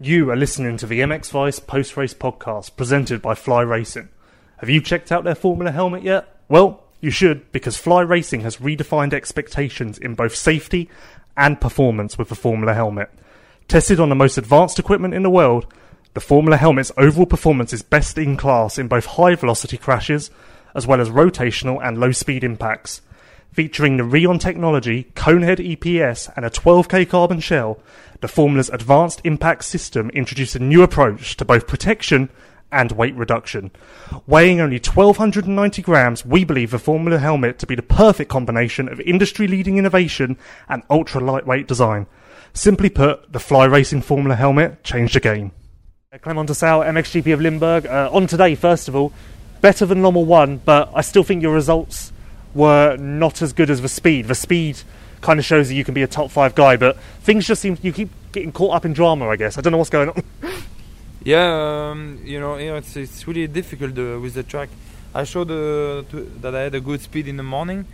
You are listening to the MX Vice post race podcast presented by Fly Racing. Have you checked out their Formula helmet yet? Well, you should because Fly Racing has redefined expectations in both safety and performance with the Formula helmet. Tested on the most advanced equipment in the world, the Formula helmet's overall performance is best in class in both high velocity crashes as well as rotational and low speed impacts. Featuring the Rheon technology, Conehead EPS, and a 12k carbon shell, the Formula's advanced impact system introduced a new approach to both protection and weight reduction. Weighing only 1290 grams, we believe the Formula helmet to be the perfect combination of industry leading innovation and ultra lightweight design. Simply put, the Fly Racing Formula helmet changed the game. Clement Desalle, MXGP of Limburg. Uh, on today, first of all, better than normal 1, but I still think your results were not as good as the speed. The speed kind of shows that you can be a top five guy, but things just seem you keep getting caught up in drama. I guess I don't know what's going on. Yeah, um, you know, you know, it's, it's really difficult uh, with the track. I showed uh, that I had a good speed in the morning,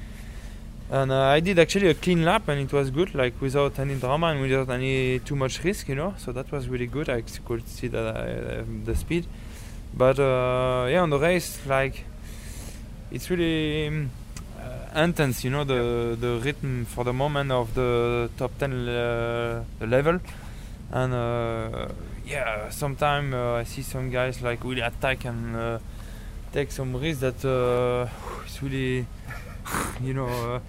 and uh, I did actually a clean lap, and it was good, like without any drama and without any too much risk, you know. So that was really good. I could see that I have the speed, but uh, yeah, on the race, like it's really. Um, intense, you know, the the rhythm for the moment of the top 10 uh, level, and uh, yeah, sometimes uh, I see some guys like really attack and uh, take some risks that uh, it's really, you know, uh,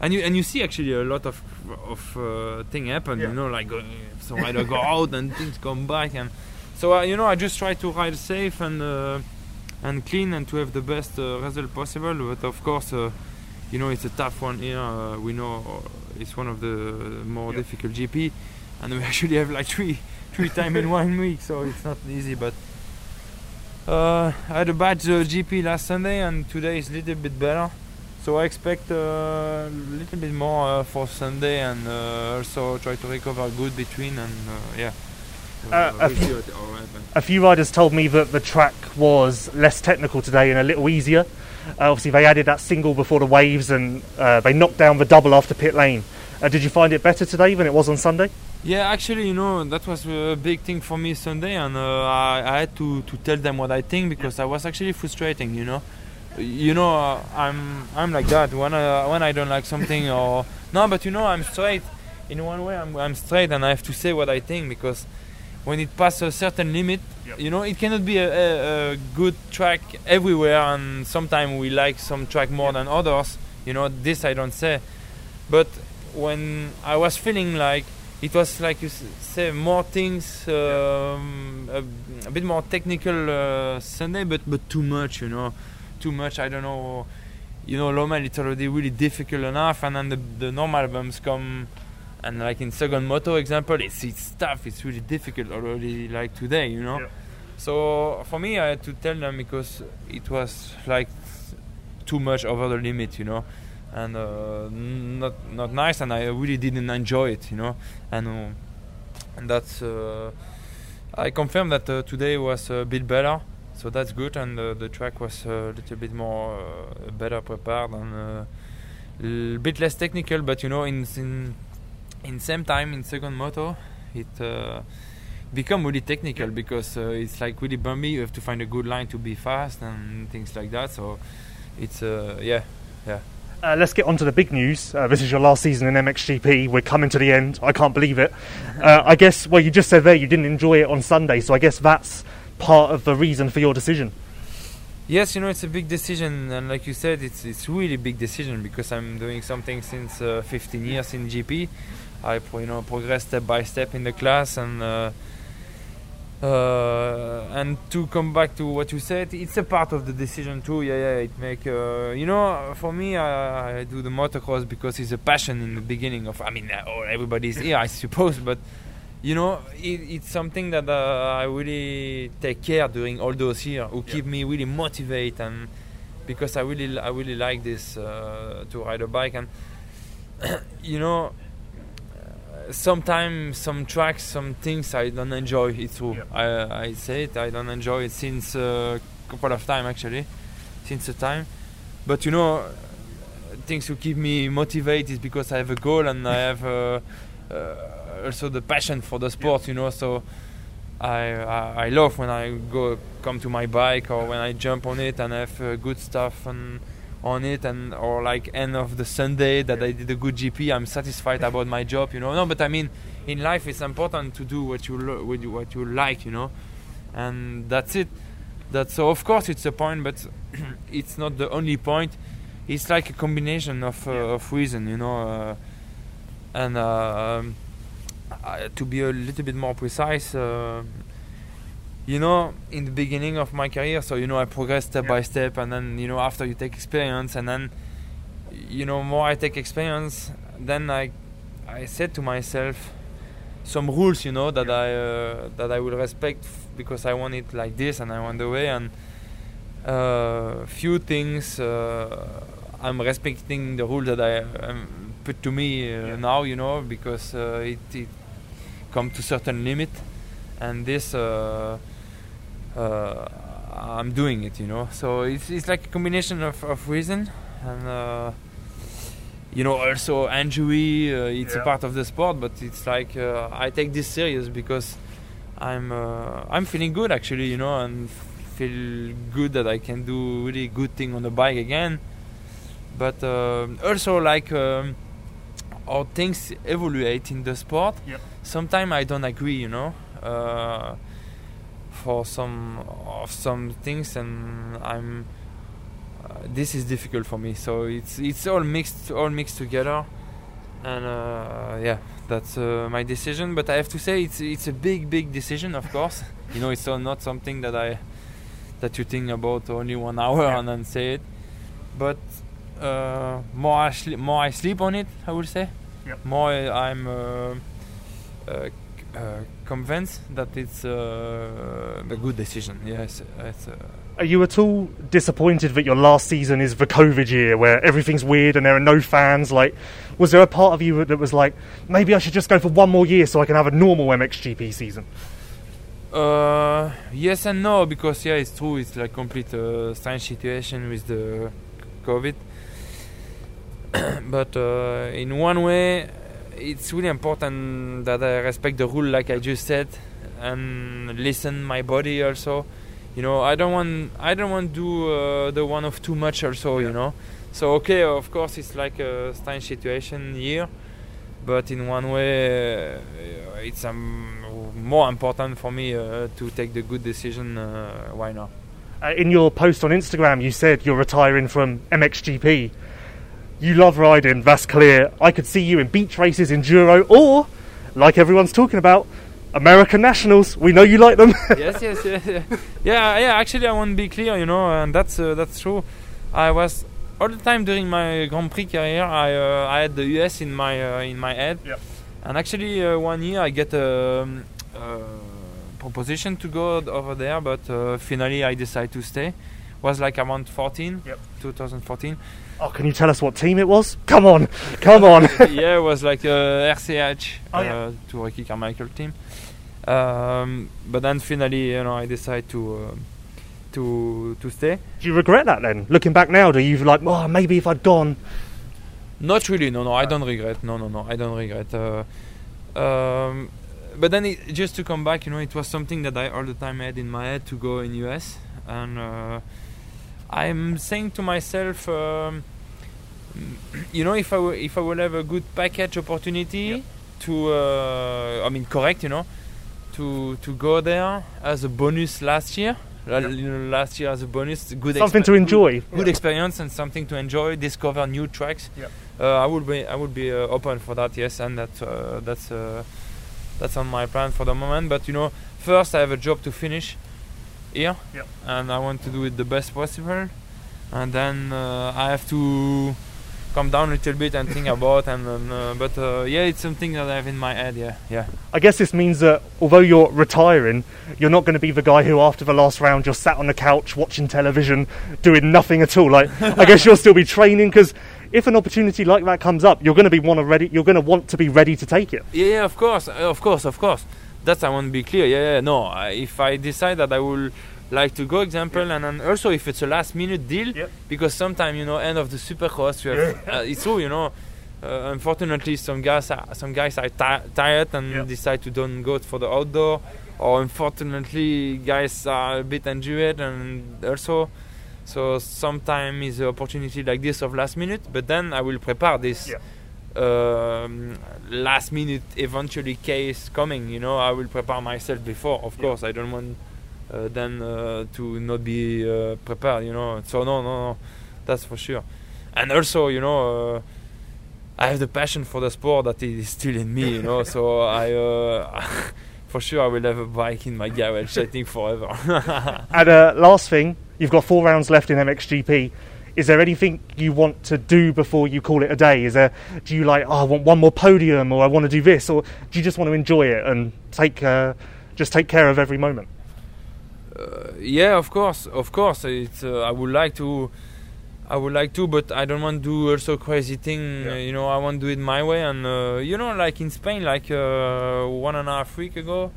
and you and you see actually a lot of of uh, thing happen. Yeah. You know, like some rider go out and things come back, and so you know I just try to ride safe and uh, and clean and to have the best uh, result possible. But of course. Uh, you know it's a tough one here. Uh, we know it's one of the more Yeah. difficult GP, and we actually have like three three time in one week, so it's not easy. But uh, I had a bad uh, GP last Sunday, and today is a little bit better. So I expect uh, a little bit more uh, for Sunday, and uh, also try to recover good between. And uh, yeah, Uh, a we'll see what will happen. a few riders told me that the track was less technical today and a little easier. Uh, obviously, they added that single before the waves and uh, they knocked down the double after pit lane. Uh, did you find it better today than it was on Sunday? Yeah, actually, you know, that was a big thing for me Sunday, and uh, I, I had to, to tell them what I think because I was actually frustrating. You know, you know, uh, I'm I'm like that when I when I don't like something or no, but you know, I'm straight. In one way, I'm I'm straight, and I have to say what I think because when it passes a certain limit, Yep. you know, it cannot be a, a, a good track everywhere, and sometimes we like some track more than others. You know, this I don't say, but when I was feeling like it was like you say more things, um, a, a bit more technical uh, Sunday, but but too much, you know, too much. I don't know. You know, Lommel it's already really difficult enough, and then the, the normal bumps come, and like in second moto example, it's it's tough. It's really difficult already, like today, you know. Yeah. So for me, I had to tell them because it was like too much over the limit, you know and uh, not not nice and I really didn't enjoy it you know and uh, and that's uh, I confirm that uh, today was a bit better so that's good and uh, the track was a little bit more uh, better prepared and a l- bit less technical but you know in in in same time in second moto it uh, become really technical because uh, it's like really bumpy you have to find a good line to be fast and things like that so it's uh, yeah yeah Uh, let's get on to the big news. Uh, this is your last season in MXGP. We're coming to the end. I can't believe it. Uh, I guess, well, you just said there you didn't enjoy it on Sunday, so I guess that's part of the reason for your decision. Yes, you know it's a big decision, and like you said, it's it's really big decision because I'm doing something since uh, 15 years in GP. I you know progress step by step in the class, and uh, uh, and to come back to what you said, it's a part of the decision too. Yeah, yeah, it make uh, you know for me, I, I do the motocross because it's a passion in the beginning of. I mean, uh, oh, everybody's here, I suppose, but you know, it, it's something that uh, I really take care during all those years, who keep me really motivated, and because I really, I really like this uh, to ride a bike, and you know, uh, sometimes some tracks, some things I don't enjoy. True. Yep. I, I say it. I don't enjoy it since a couple of time actually, since the time, but you know. Things to keep me motivated is because I have a goal and I have uh, uh, also the passion for the sport, you know. So I, I I love when I go come to my bike or when I jump on it and have uh, good stuff and on it and or like end of the Sunday that I did a good GP. I'm satisfied about my job, you know. No, but I mean, in life it's important to do what you lo- what you what you like, you know, and that's it. That's so of course it's a point, but it's not the only point. It's like a combination of uh, Yeah. of reason, you know, uh, and uh, um, uh, to be a little bit more precise. Uh, you know, in the beginning of my career, so you know, I progress step Yeah. by step, and then you know, after you take experience, and then you know, more I take experience, then I I said to myself some rules, you know, that Yeah. I uh, that I will respect f- because I want it like this, and I want the way, and uh, few things uh, I'm respecting the rules that I um, put to me uh, Yeah. now, you know, because uh, it, it come to certain limit, and this uh, I'm doing it, you know. So it's it's like a combination of, of reason and. Uh, you know, also injury. Uh, it's Yeah. a part of the sport, but it's like uh, I take this serious because I'm uh, I'm feeling good actually, you know, and feel good that I can do really good thing on the bike again. But uh, also like um, how things evaluate in the sport. Yep. Sometimes I don't agree, you know, uh, for some of some things, and I'm. Uh, this is difficult for me, so it's it's all mixed, all mixed together, and uh, yeah, that's uh, my decision. But I have to say, it's it's a big, big decision, of course. you know, it's not something that I that you think about only one hour Yeah. and then say it. But uh, more I sli- more I sleep on it, I would say. Yep. More I'm uh, uh, uh, convinced that it's uh, a good decision. Yes, it's. Uh, Are you at all disappointed that your last season is the COVID year, where everything's weird and there are no fans? Like, was there a part of you that was like, maybe I should just go for one more year so I can have a normal MXGP season? Uh, yes and no because yeah, it's true. It's like complete uh, strange situation with the COVID. but uh, in one way, it's really important that I respect the rule, like I just said, and listen my body also. You know, I don't want I don't want to do uh, the one of too much also. You know, so okay, of course it's like a strange situation here, but in one way, uh, it's um, more important for me uh, to take the good decision. Uh, why not? Uh, in your post on Instagram, you said you're retiring from MXGP. You love riding, that's clear. I could see you in beach races, enduro, or, like everyone's talking about, American Nationals. We know you like them. yes, yes, yes, yeah, yeah, yeah. Actually, I want to be clear, you know, and that's uh, that's true. I was all the time during my Grand Prix career. I uh, I had the US in my uh, in my head, Yep. and actually uh, one year I get a um, uh, proposition to go over there, but uh, finally I decided to stay. Was like around 14, Yep. 2014. oh, can you tell us what team it was? Come on, come on. yeah, it was like a RCH Oh, uh, yeah. to Ricky Carmichael team. Um, but then finally, you know, I decided to uh, to to stay. Do you regret that then? Looking back now, do you like, oh, maybe if I'd gone? Not really. No, no, I don't regret. No, no, no, I don't regret. Uh, um, but then, it, just to come back, you know, it was something that I all the time had in my head to go in US, and uh, I'm saying to myself, um, you know, if I w- if I will have a good package opportunity Yep. to, uh, I mean, correct, you know, to to go there as a bonus last year. Yep. You know, last year as a bonus, good Something to enjoy. good Yeah. experience and something to enjoy, discover new tracks. Yep. Uh, I would be I would be uh, open for that, yes, and that uh, that's uh, that's on my plan for the moment. But you know, first I have a job to finish here, Yep. and I want to do it the best possible, and then uh, I have to come down a little bit and think about and, and uh, but uh, yeah, it's something that I have in my head. Yeah, yeah. I guess this means that although you're retiring, you're not going to be the guy who, after the last round, you're sat on the couch watching television, doing nothing at all. Like, I guess you'll still be training because if an opportunity like that comes up, you're going to be want to ready. You're going to want to be ready to take it. Yeah, yeah, of course, uh, of course, of course. That's I want to be clear. Yeah, yeah. No, I, if I decide that I will like to go, example, and then also if it's a last minute deal, Yep. because sometimes you know, end of the supercross, you have, uh, it's true, you know. Uh, unfortunately, some guys are, some guys are ti- tired and Yeah. decide to don't go for the outdoor. Or unfortunately, guys are a bit injured and also. So sometimes is an opportunity like this of last minute, but then I will prepare this Yeah. Um, last minute eventually case coming. You know, I will prepare myself before. Of Yeah. course, I don't want uh, then uh, to not be uh, prepared. You know, so no, no, no, that's for sure. And also, you know, uh, I have the passion for the sport that is still in me. You know, so I. Uh, For sure, I will have a bike in my garage, I think, forever. And uh, last thing, you've got four rounds left in MXGP. Is there anything you want to do before you call it a day? Is there? Do you like? Oh, I want one more podium, or I want to do this, or do you just want to enjoy it and take uh, just take care of every moment? Uh, yeah, of course, of course. It's, uh, I would like to, I would like to, but I don't want to do also crazy thing. Yeah. Uh, you know, I want to do it my way. And uh, you know, like in Spain, like uh, one and a half week ago,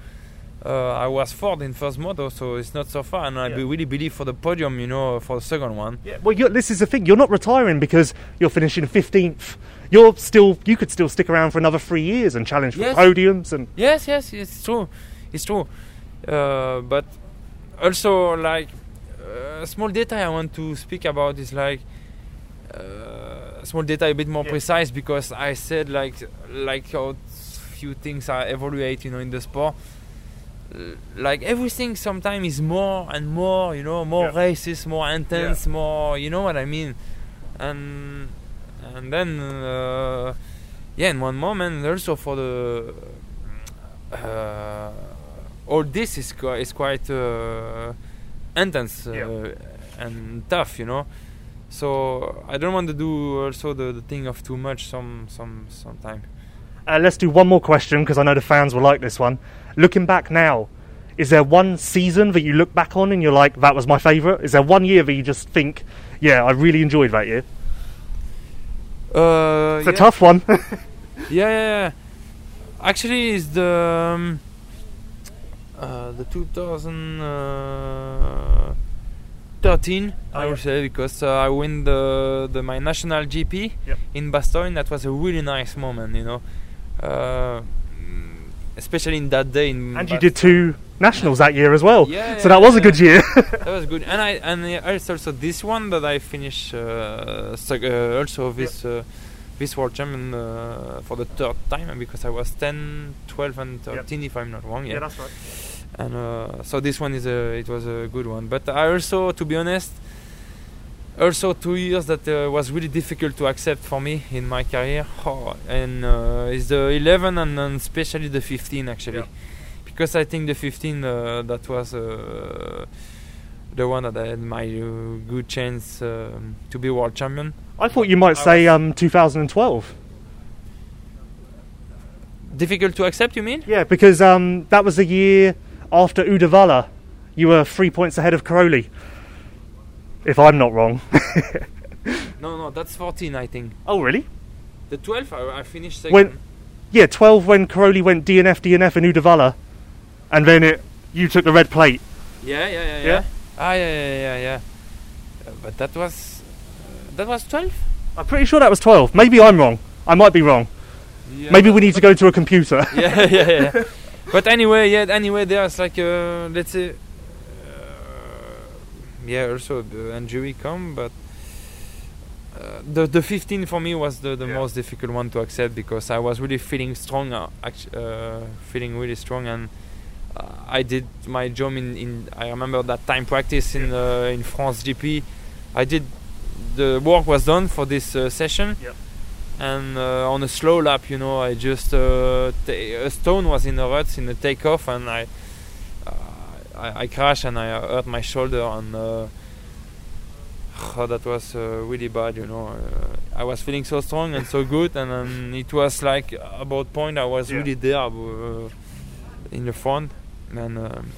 I was fourth in first moto, so it's not so far. And I Yeah. really believe for the podium, you know, for the second one. Yeah. Well, you're, this is the thing. You're not retiring because you're finishing fifteenth. You're still. You could still stick around for another three years and challenge for Yes. podiums and. Yes, yes, it's true. It's true. Uh, but also, like, uh, a small detail I want to speak about is like uh, small detail a bit more Yeah. precise because I said like like how few things are evaluate, you know, in the sport. Like everything, sometimes is more and more, you know, more Yeah. races, more intense, more, you know what I mean, and and then uh, yeah, in one moment also for the uh, all this is qui- is quite uh, intense uh, Yeah. and tough, you know. So I don't want to do also the, the thing of too much some some sometime. Uh, let's do one more question because I know the fans will like this one. Looking back now, is there one season that you look back on and you're like, that was my favourite? Is there one year that you just think, yeah, I really enjoyed that year? Uh, It's yeah. a tough one. Yeah, yeah, yeah. Actually, it's the um, uh, the 2013 Oh, I yeah. would say because uh, I win the the my national GP Yep. in Bastogne. That was a really nice moment, you know. Uh, mm, especially in that day. In and you did two nationals that year as well. Yeah, so that was a good year. that was good. And I and it's also this one that I finished uh, sec- uh, also this uh, this world champion uh, for the third time because I was 10, 12 and 13 if I'm not wrong. Yeah. that's right. and uh, so this one is a it was a good one. But I also, to be honest, also two years that uh, was really difficult to accept for me in my career. Oh, and uh, is the 11 and, and especially the 15 actually, Yeah. because I think the 15 uh, that was. Uh, the one that I had my uh, good chance um, to be world champion. I thought you might say um, 2012. Difficult to accept, you mean? Yeah, because um, that was the year after Uddevalla. You were three points ahead of Cairoli. If I'm not wrong. No, no, that's 14, I think. oh, really? The 12, I, I finished second. When- Yeah, 12 when Cairoli went DNF, DNF, and Uddevalla. And then it, you took the red plate. Yeah, yeah, yeah, yeah. Yeah? Ah, yeah, yeah, yeah, yeah. Uh, but that was uh, that was 12. I'm pretty sure that was 12. Maybe I'm wrong. I might be wrong. Yeah, Maybe we need to go to a computer. yeah, yeah, yeah. but anyway, yeah. Anyway, there's like uh, let's say, yeah. Also, the injury come, but uh, the the 15 for me was the, the Yeah. most difficult one to accept because I was really feeling strong, uh, uh, feeling really strong, and uh, I did my job in, in. I remember that time practice in uh, in France GP. I did the work was done for this uh, session. Yep. And uh, on a slow lap, you know, I just uh, a stone was in the ruts in the takeoff, and I I, I crashed and I hurt my shoulder, and uh, oh, that was uh, really bad, you know. Uh, I was feeling so strong and so good, and um, it was like about point I was Yeah. really there uh, in the front, and um,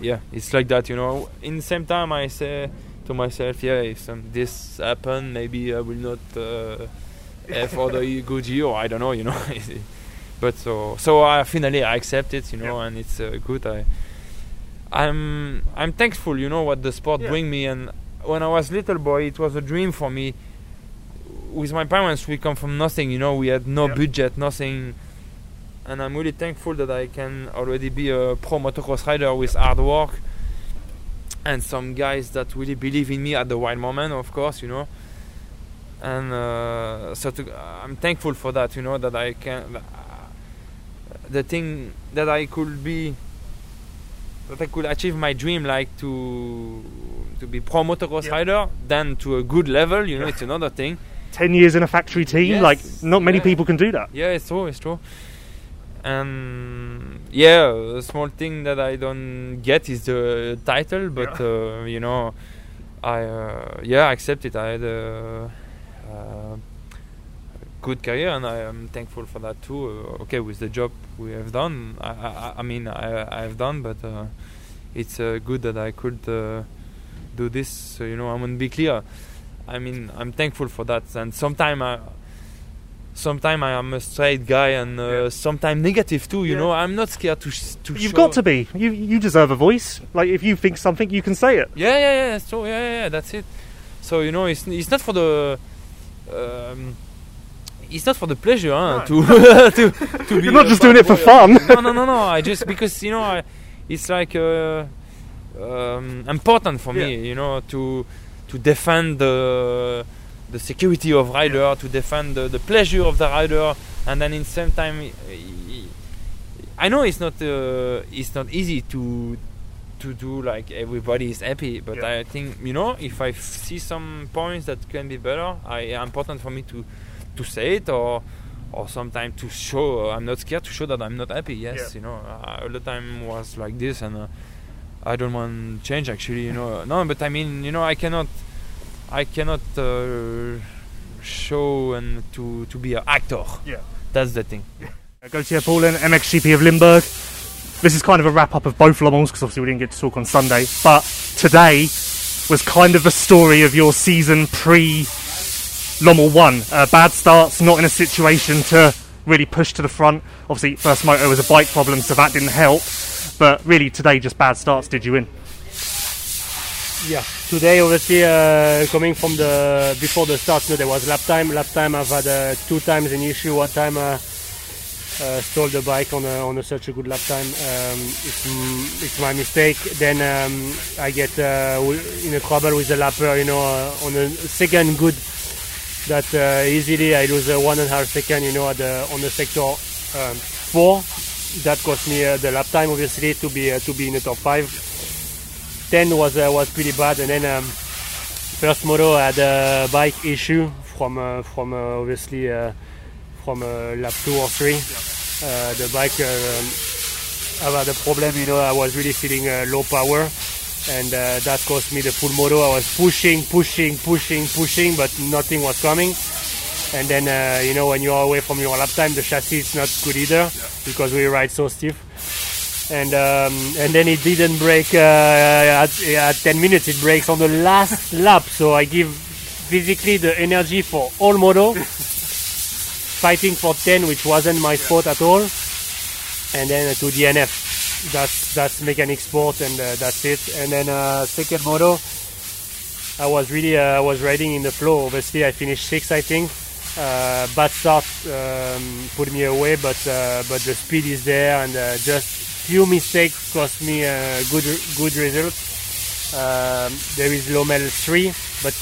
yeah, it's like that, you know. In the same time, I say to myself, yeah, if some, this happen, maybe I will not uh, have other good year. I don't know, you know. but so so I finally I accept it, you know, and it's uh, good. I I'm I'm thankful, you know, what the sport Yeah. bring me. And when I was little boy, it was a dream for me. with my parents, we come from nothing. You know, we had no Yeah. budget, nothing, and I'm really thankful that I can already be a pro motocross rider with hard work and some guys that really believe in me at the right moment, of course. You know, and uh, so to, I'm thankful for that. You know, that I can. the thing that I could be that I could achieve my dream like to to be pro motocross Yeah. rider then to a good level you know it's another thing Ten years in a factory team, Yes. like not many Yeah. people can do that. yeah it's true it's true and yeah a small thing that I don't get is the title but Yeah. uh, you know I uh, yeah I accept it I had a, uh good career and I am thankful for that too uh, okay with the job we have done I, I, I mean I, I have done but uh, it's uh, good that I could uh, do this so, you know I'm gonna be clear I mean I'm thankful for that and sometimes I sometimes I am a straight guy and uh, Yeah. sometimes negative too you Yeah. know I'm not scared to sh- to You've show got to be. You you deserve a voice. Like if you think something, you can say it. Yeah, yeah, yeah. So yeah, yeah, yeah, that's it. So you know, it's it's not for the. Um, it's not for the pleasure, huh, to to to be. You're not just doing it for fun. no, no, no, no. I just because you know, I, it's like uh, um, important for me, you know, to to defend the the security of rider, to defend the, the pleasure of the rider, and then in same time, I- I know it's not uh, it's not easy to to do like everybody is happy, but Yeah. I think you know if I f- see some points that can be better, I important for me to to say it or or sometimes to show I'm not scared to show that I'm not happy. Yes, Yeah. you know, uh, all the time was like this, and uh, I don't want change actually. You know, no, but I mean, you know, I cannot, I cannot uh, show and to to be an actor. Yeah. That's the thing. Yeah. Gautier Paulin, MXGP of Limburg. This is kind of a wrap up of both Le Mans because obviously we didn't get to talk on Sunday. But today was kind of the story of your season pre Lommel 1. Uh, bad starts, not in a situation to really push to the front. Obviously, first motor was a bike problem, so that didn't help. But really, today, just bad starts did you in. Yeah, today obviously uh, coming from the before the start, no, there was lap time. Lap time I've had uh, two times an issue. One time uh, uh, stole the bike on a, on a such a good lap time. Um, it's, mm, it's my mistake. Then um, I get uh, in a trouble with the lapper, you know, uh, on a second good that uh, easily I lose uh, one and a half second, you know, the, on the sector um, four. That cost me uh, the lap time, obviously, to be uh, to be in the top five. 10 was uh, was pretty bad and then um, first moto had a bike issue from uh, from obviously from lap 2 or 3 uh, the bike um, had a problem you know I was really feeling low power and uh, that cost me the full moto I was pushing pushing pushing pushing but nothing was coming and then uh, you know when you are away from your lap time the chassis is not good either because we ride so stiff and um, and then it didn't break uh, at, at 10 minutes. It breaks on the last lap. So I give physically the energy for all moto, fighting for 10, which wasn't my sport at all, and then to DNF. That's that's mechanic sport, and uh, that's it. And then uh, second moto, I was really uh, I was riding in the flow. Obviously, I finished sixth, I think. Uh, bad start um, put me away, but uh, but the speed is there, and uh, just few mistakes cost me a good good result. Um, there is Lommel 3, but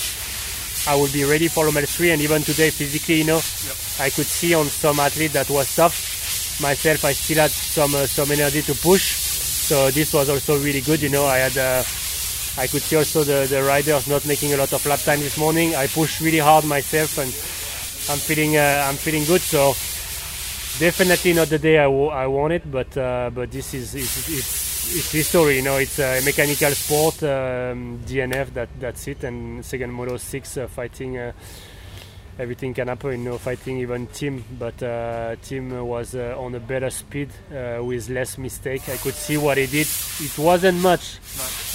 I will be ready for Lommel 3, and even today physically, you know, I could see on some athlete that was tough. Myself, I still had some uh, some energy to push, so this was also really good. You know, I had. Uh, I could see also the, the riders not making a lot of lap time this morning. I pushed really hard myself, and I'm feeling uh, I'm feeling good. So definitely not the day I, w- I want it, but uh, but this is it's, it's it's history. You know, it's a mechanical sport. Um, DNF that that's it, and second moto six uh, fighting. Everything can happen, you know, fighting even team, but uh, team was uh, on a better speed uh, with less mistake. I could see what he did. It wasn't much,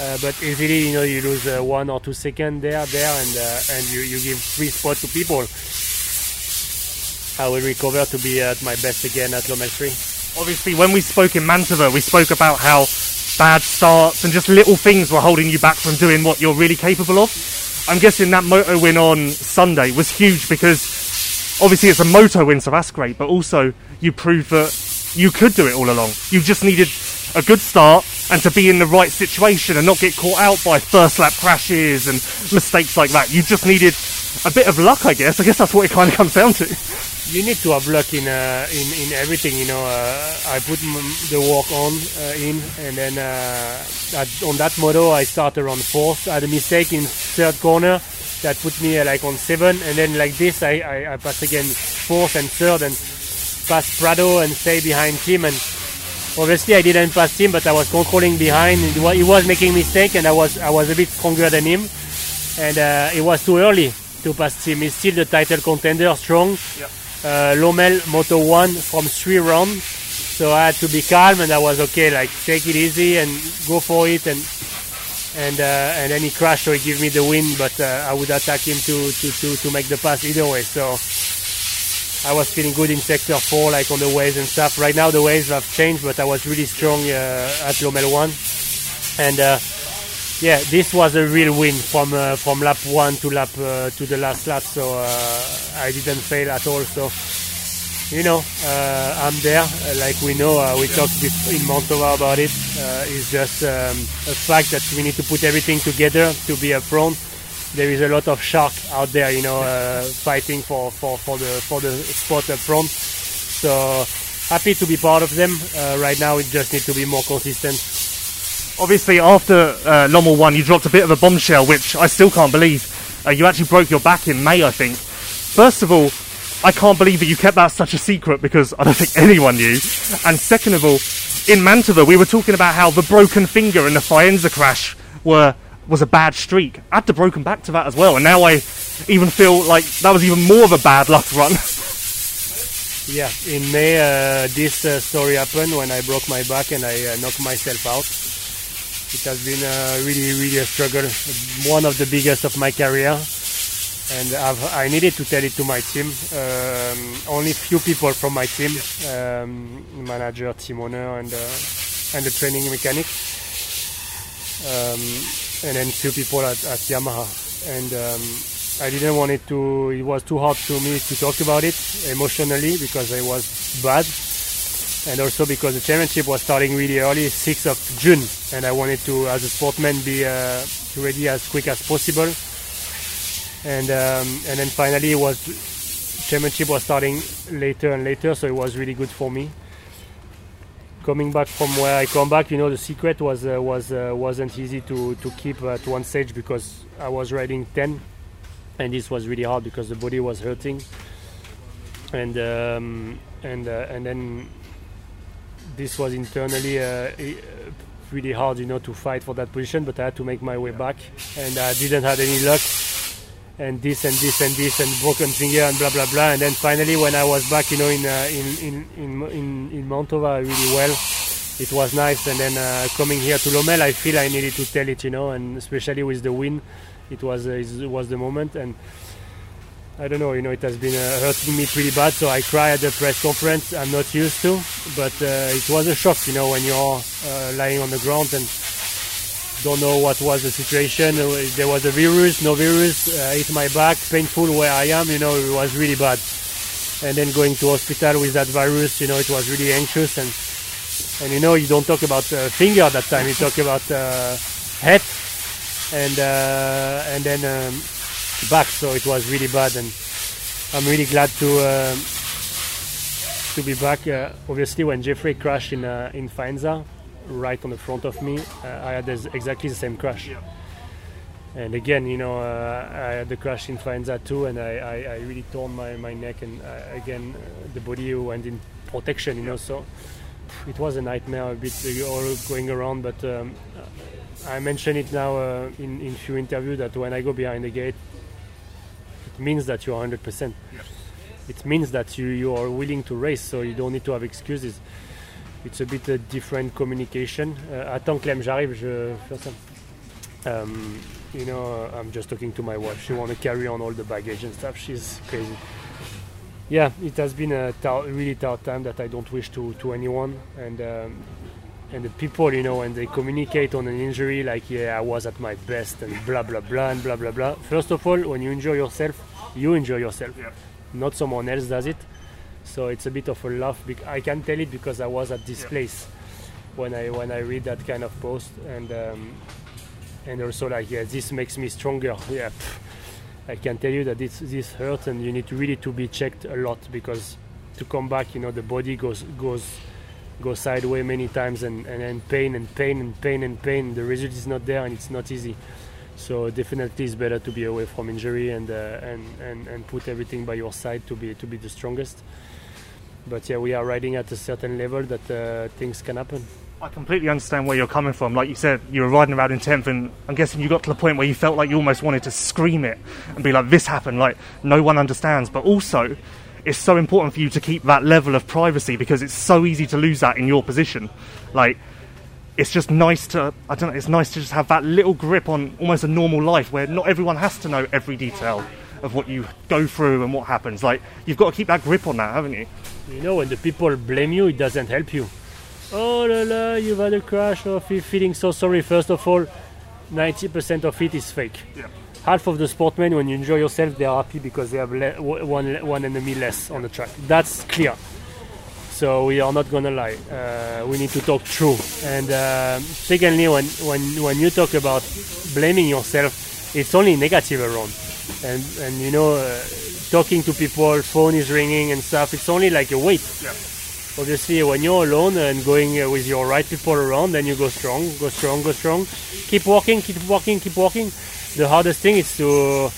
uh, but easily, you know, you lose uh, one or two seconds there, there, and uh, and you, you give three spots to people. I will recover to be at my best again at Lommel 3. Obviously, when we spoke in Mantova, we spoke about how bad starts and just little things were holding you back from doing what you're really capable of. I'm guessing that moto win on Sunday was huge because obviously it's a moto win, so that's great. But also you proved that you could do it all along. You just needed a good start and to be in the right situation and not get caught out by first lap crashes and mistakes like that. You just needed a bit of luck, I guess. I guess that's what it kind of comes down to. You need to have luck in uh, in, in everything. You know, uh, I put the work on uh, in, and then uh, at, on that moto I started around fourth. I had a mistake in third corner that put me uh, like on seven, and then like this I, I, I passed again fourth and third, and passed Prado and stay behind him and obviously I didn't pass him, but I was controlling behind. He wa- He was making mistake, and I was I was a bit stronger than him, and uh, it was too early to pass him. He's still the title contender, strong. Uh, Lommel Moto one from three rounds, so I had to be calm, and I was okay. Like take it easy and go for it, and and uh, and then he crashed, so he gave me the win. But uh, I would attack him to, to to to make the pass either way. So. I was feeling good in sector four, like on the waves and stuff. Right now the waves have changed, but I was really strong uh, at Lommel one, and uh, yeah, this was a real win from uh, from lap one to lap uh, to the last lap. So uh, I didn't fail at all. So you know, uh, I'm there. Uh, like we know, uh, we talked in Mantova about it. It's just um, a fact that we need to put everything together to be up front there is a lot of shark out there, you know, fighting for, for, for the for the spot up front. So happy to be part of them. Right now, we just need to be more consistent. Obviously, after uh, won, you dropped a bit of a bombshell, which I still can't believe. Uh, you actually broke your back in May, I think. First of all, I can't believe that you kept that such a secret because I don't think anyone knew. And second of all, in Mantova, we were talking about how the broken finger and the Faenza crash were was a bad streak. Add the broken back to that as well, and now I even feel like that was even more of a bad luck run. Yeah, in May, uh, this uh, story happened when I broke my back and I uh, knocked myself out. It has been uh, really, really a struggle, one of the biggest of my career. And I've, I needed to tell it to my team. Um, only few people from my team, um, manager, team owner, and uh, and the training mechanic, um, and then few people at, at Yamaha. And um, I didn't want it to. It was too hard to me to talk about it emotionally because I was bad, and also because the championship was starting really early, 6th of June, and I wanted to, as a sportsman, be uh, ready as quick as possible. And um, and then finally, it was championship was starting later and later, so it was really good for me. Coming back from where I come back, you know, the secret was uh, was uh, wasn't easy to to keep at one stage because I was riding 10 and this was really hard because the body was hurting and um, and uh, and then this was internally uh, uh, really hard you know to fight for that position but I had to make my way back and I didn't have any luck. And this and this and this and broken finger and blah blah blah. And then finally when I was back you know in uh, in, in in in in Mantova really well it was nice. And then uh, coming here to Lommel I feel I needed to tell it you know and especially with the win it was uh, it was the moment. And I don't know you know it has been uh, hurting me pretty bad so I cry at the press conference. I'm not used to but uh, it was a shock you know when you're uh, lying on the ground and don't know what was the situation. There was a virus no virus uh, hit my back painful where I am you know it was really bad. And then going to hospital with that virus you know it was really anxious and and you know you don't talk about uh, finger at that time you talk about uh, head. And and then um, back. So it was really bad, and I'm really glad to um to be back. Uh, obviously, when Jeffrey crashed in uh, in Faenza, right on the front of me, uh, I had this, exactly the same crash. And again, you know, uh, I had the crash in Faenza too, and I, I, I really torn my, my neck, and uh, again, uh, the body went in protection, you know, so it was a nightmare a bit uh, all going around, but um, I mentioned it now uh, in in few interviews that when I go behind the gate, means that you are 100%. It means that you, you are willing to race, so you don't need to have excuses. It's a bit a different communication. Uh, attends Clem, j'arrive, je fais ça. Um, you know, I'm just talking to my wife. She want to carry on all the baggage and stuff. She's crazy. Yeah, it has been a really tough time that I don't wish to, to anyone. And um, and the people, you know, when they communicate on an injury, like, yeah, I was at my best and blah, blah, blah, and blah, blah, blah. First of all, when you enjoy yourself, you enjoy yourself, Yeah. not someone else does it. So it's a bit of a laugh. I can tell it because I was at this Yeah. place when I when I read that kind of post, and um, and also like, yeah, this makes me stronger. Yeah, pff, I can tell you that this this hurts, and you need really to be checked a lot because to come back, you know, the body goes goes goes sideways many times, and and then pain and pain and pain and pain. The result is not there, and it's not easy. So definitely, it's better to be away from injury and uh, and, and and put everything by your side to be to be the strongest. But yeah, we are riding at a certain level that uh, things can happen. I completely understand where you're coming from. Like you said, you were riding around in 10th, and I'm guessing you got to the point where you felt like you almost wanted to scream it and be like, this happened, like, no one understands. But also, it's so important for you to keep that level of privacy because it's so easy to lose that in your position. Like, it's just nice to, I don't know, it's nice to just have that little grip on almost a normal life where not everyone has to know every detail of what you go through and what happens. Like, you've got to keep that grip on that, haven't you? You know, when the people blame you, it doesn't help you. Oh la la, you've had a crash, oh, or fe- feeling so sorry. First of all, 90% of it is fake. Yeah. Half of the sportmen, when you enjoy yourself, they are happy because they have le- one, one enemy less on the track. That's clear. So we are not gonna lie. Uh, we need to talk true. And um secondly, when, when when you talk about blaming yourself, it's only negative around. And and you know, uh, talking to people, phone is ringing and stuff. It's only like a weight. Yeah. Obviously, when you're alone and going uh, with your right people around, then you go strong, go strong, go strong. Keep walking, keep walking, keep walking. The hardest thing is to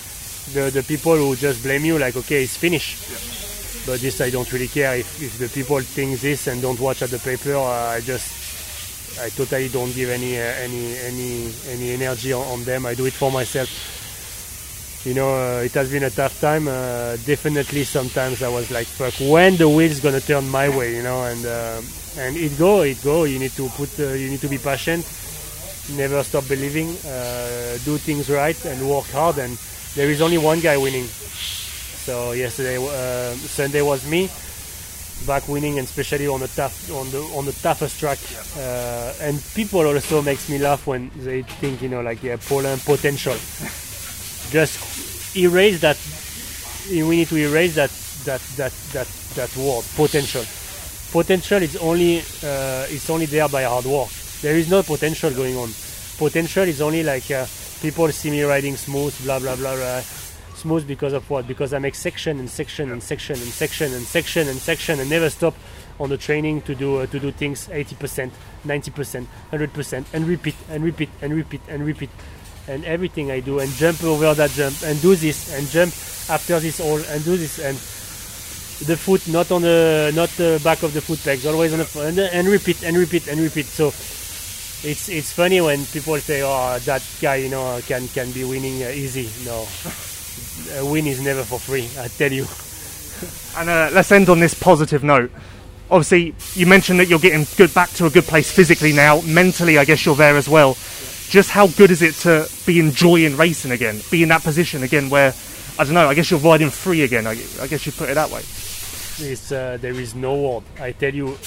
the the people who just blame you, like okay, it's finished. But this I don't really care if, if the people think this and don't watch at the paper. Uh, I just I totally don't give any uh, any any any energy on, on them. I do it for myself. You know, uh, it has been a tough time. Uh, definitely, sometimes I was like, "Fuck, when the wheel's gonna turn my way?" You know, and uh, and it go, it go. You need to put, you need to be patient. Never stop believing. Uh, do things right and work hard. And there is only one guy winning. So yesterday, uh, Sunday was me, back winning, and especially on the tough, on the on the toughest track. Uh, and people also makes me laugh when they think, you know, like yeah, Paulin potential. Just erase that. We need to erase that that that that that word potential. Potential is only uh, it's only there by hard work. There is no potential going on. Potential is only like uh, people see me riding smooth, blah blah blah. blah smooth because of what? Because I make section and section and section and section and section and section and never stop on the training to do uh, to do things 80%, 90%, 100% and repeat and repeat and repeat and repeat. And everything I do and jump over that jump and do this and jump after this all and do this and the foot not on the not the back of the foot pegs always on the and, and repeat and repeat and repeat. So it's it's funny when people say oh that guy you know can can be winning uh, easy. No a win is never for free I tell you And uh, let's end on this positive note. Obviously, you mentioned that you're getting good back to a good place physically now. Mentally, I guess you're there as well. Just how good is it to be enjoying racing again, be in that position again where, I don't know, I guess you're riding free again. I, I guess you put it that way. It's, uh, there is no word. I tell you,